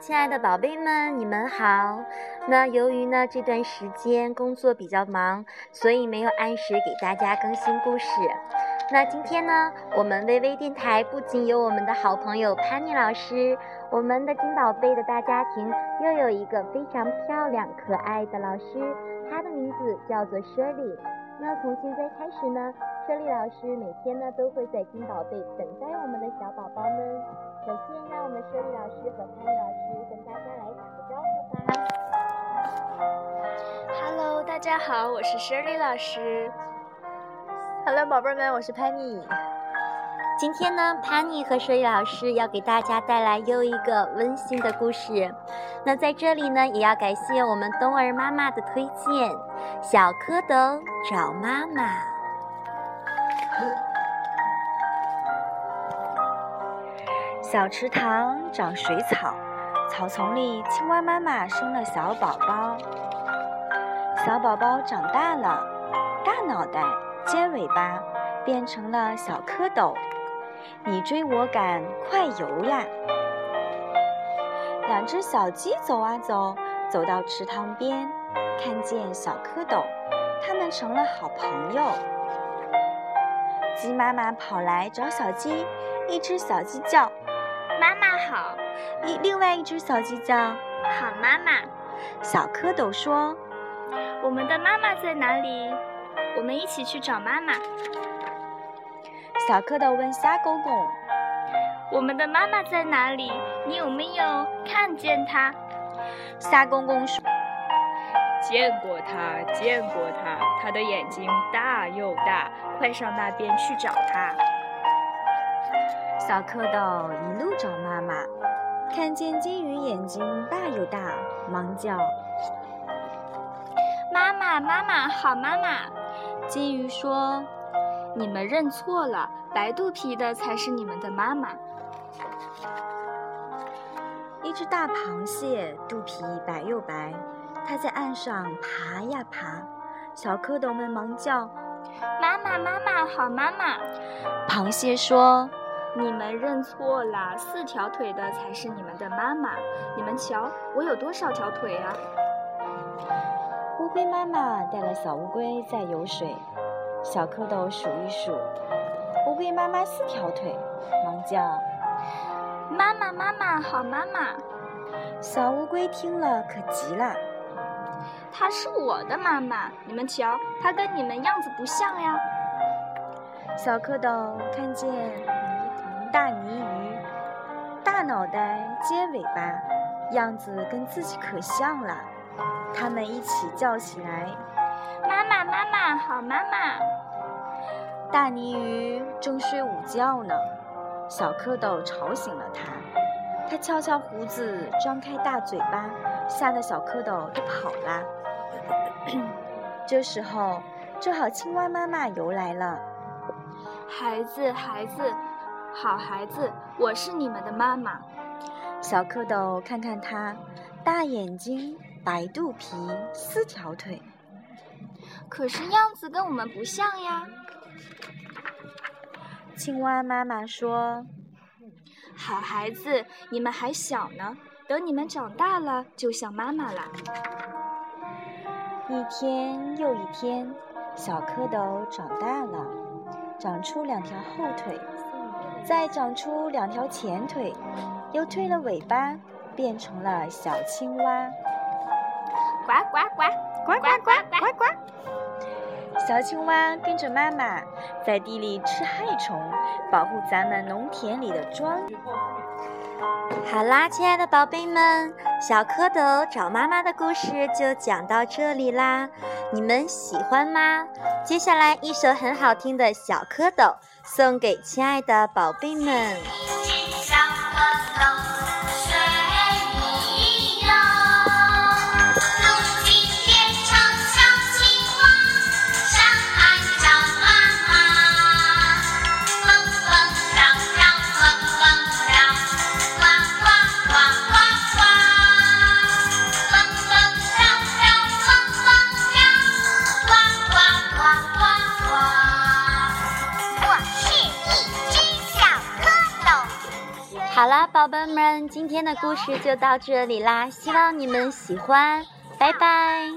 亲爱的宝贝们，你们好。那由于呢这段时间工作比较忙，所以没有按时给大家更新故事。那今天呢，我们微微电台不仅有我们的好朋友潘妮老师，我们的金宝贝的大家庭又有一个非常漂亮可爱的老师，她的名字叫做 Shirley。那从现在开始呢，Shirley 老师每天呢都会在金宝贝等待我们的小宝宝们。首先，让我们 Shirley 老师和潘妮老师跟大家来打个招呼吧。Hello，大家好，我是 Shirley 老师。Hello，宝贝们，我是 Penny。今天呢，潘妮和 Shirley 老师要给大家带来又一个温馨的故事。那在这里呢，也要感谢我们冬儿妈妈的推荐，《小蝌蚪找妈妈》。小池塘长水草，草丛里青蛙妈妈生了小宝宝。小宝宝长大了，大脑袋、尖尾巴变成了小蝌蚪，你追我赶，快游呀！两只小鸡走啊走，走到池塘边，看见小蝌蚪，它们成了好朋友。鸡妈妈跑来找小鸡，一只小鸡叫。妈妈好，一另外一只小鸡叫好妈妈。小蝌蚪说我们的妈妈在哪里？我们一起去找妈妈。小蝌蚪问虾公公我们的妈妈在哪里？你有没有看见她？虾公公说见过它，见过它，它的眼睛大又大，快上那边去找它。小蝌蚪一路找妈妈，看见金鱼眼睛大又大，忙叫。妈妈，妈妈，好妈妈。金鱼说你们认错了，白肚皮的才是你们的妈妈。一只大螃蟹肚皮白又白，它在岸上爬呀爬，小蝌蚪们忙叫。妈妈，妈妈，好妈妈。螃蟹说你们认错了，四条腿的才是你们的妈妈。你们瞧，我有多少条腿啊？乌龟妈妈带了小乌龟在游水，小蝌蚪数一数，乌龟妈妈四条腿，忙叫。妈妈，妈妈，好妈妈。小乌龟听了可急了，她是我的妈妈，你们瞧，她跟你们样子不像呀。小蝌蚪看见脑袋接尾巴，样子跟自己可像了，他们一起叫起来。妈妈，妈妈，好妈妈。大泥鱼正睡午觉呢，小蝌蚪吵醒了它。它翘翘胡子，张开大嘴巴，吓得小蝌蚪都跑了。这时候，正好青蛙妈妈游来了。孩子，孩子，好孩子，我是你们的妈妈。小蝌蚪看看它，大眼睛，白肚皮，四条腿。可是样子跟我们不像呀。青蛙妈妈说好孩子，你们还小呢，等你们长大了，就像妈妈啦。：“一天又一天，小蝌蚪长大了，长出两条后腿，再长出两条前腿，又退了尾巴，变成了小青蛙。呱呱呱，呱呱呱呱呱。小青蛙跟着妈妈在地里吃害虫，保护咱们农田里的庄。好啦，亲爱的宝贝们，小蝌蚪找妈妈的故事就讲到这里啦，你们喜欢吗？接下来一首很好听的《小蝌蚪》送给亲爱的宝贝们。好了，宝贝们，今天的故事就到这里啦，希望你们喜欢，拜拜。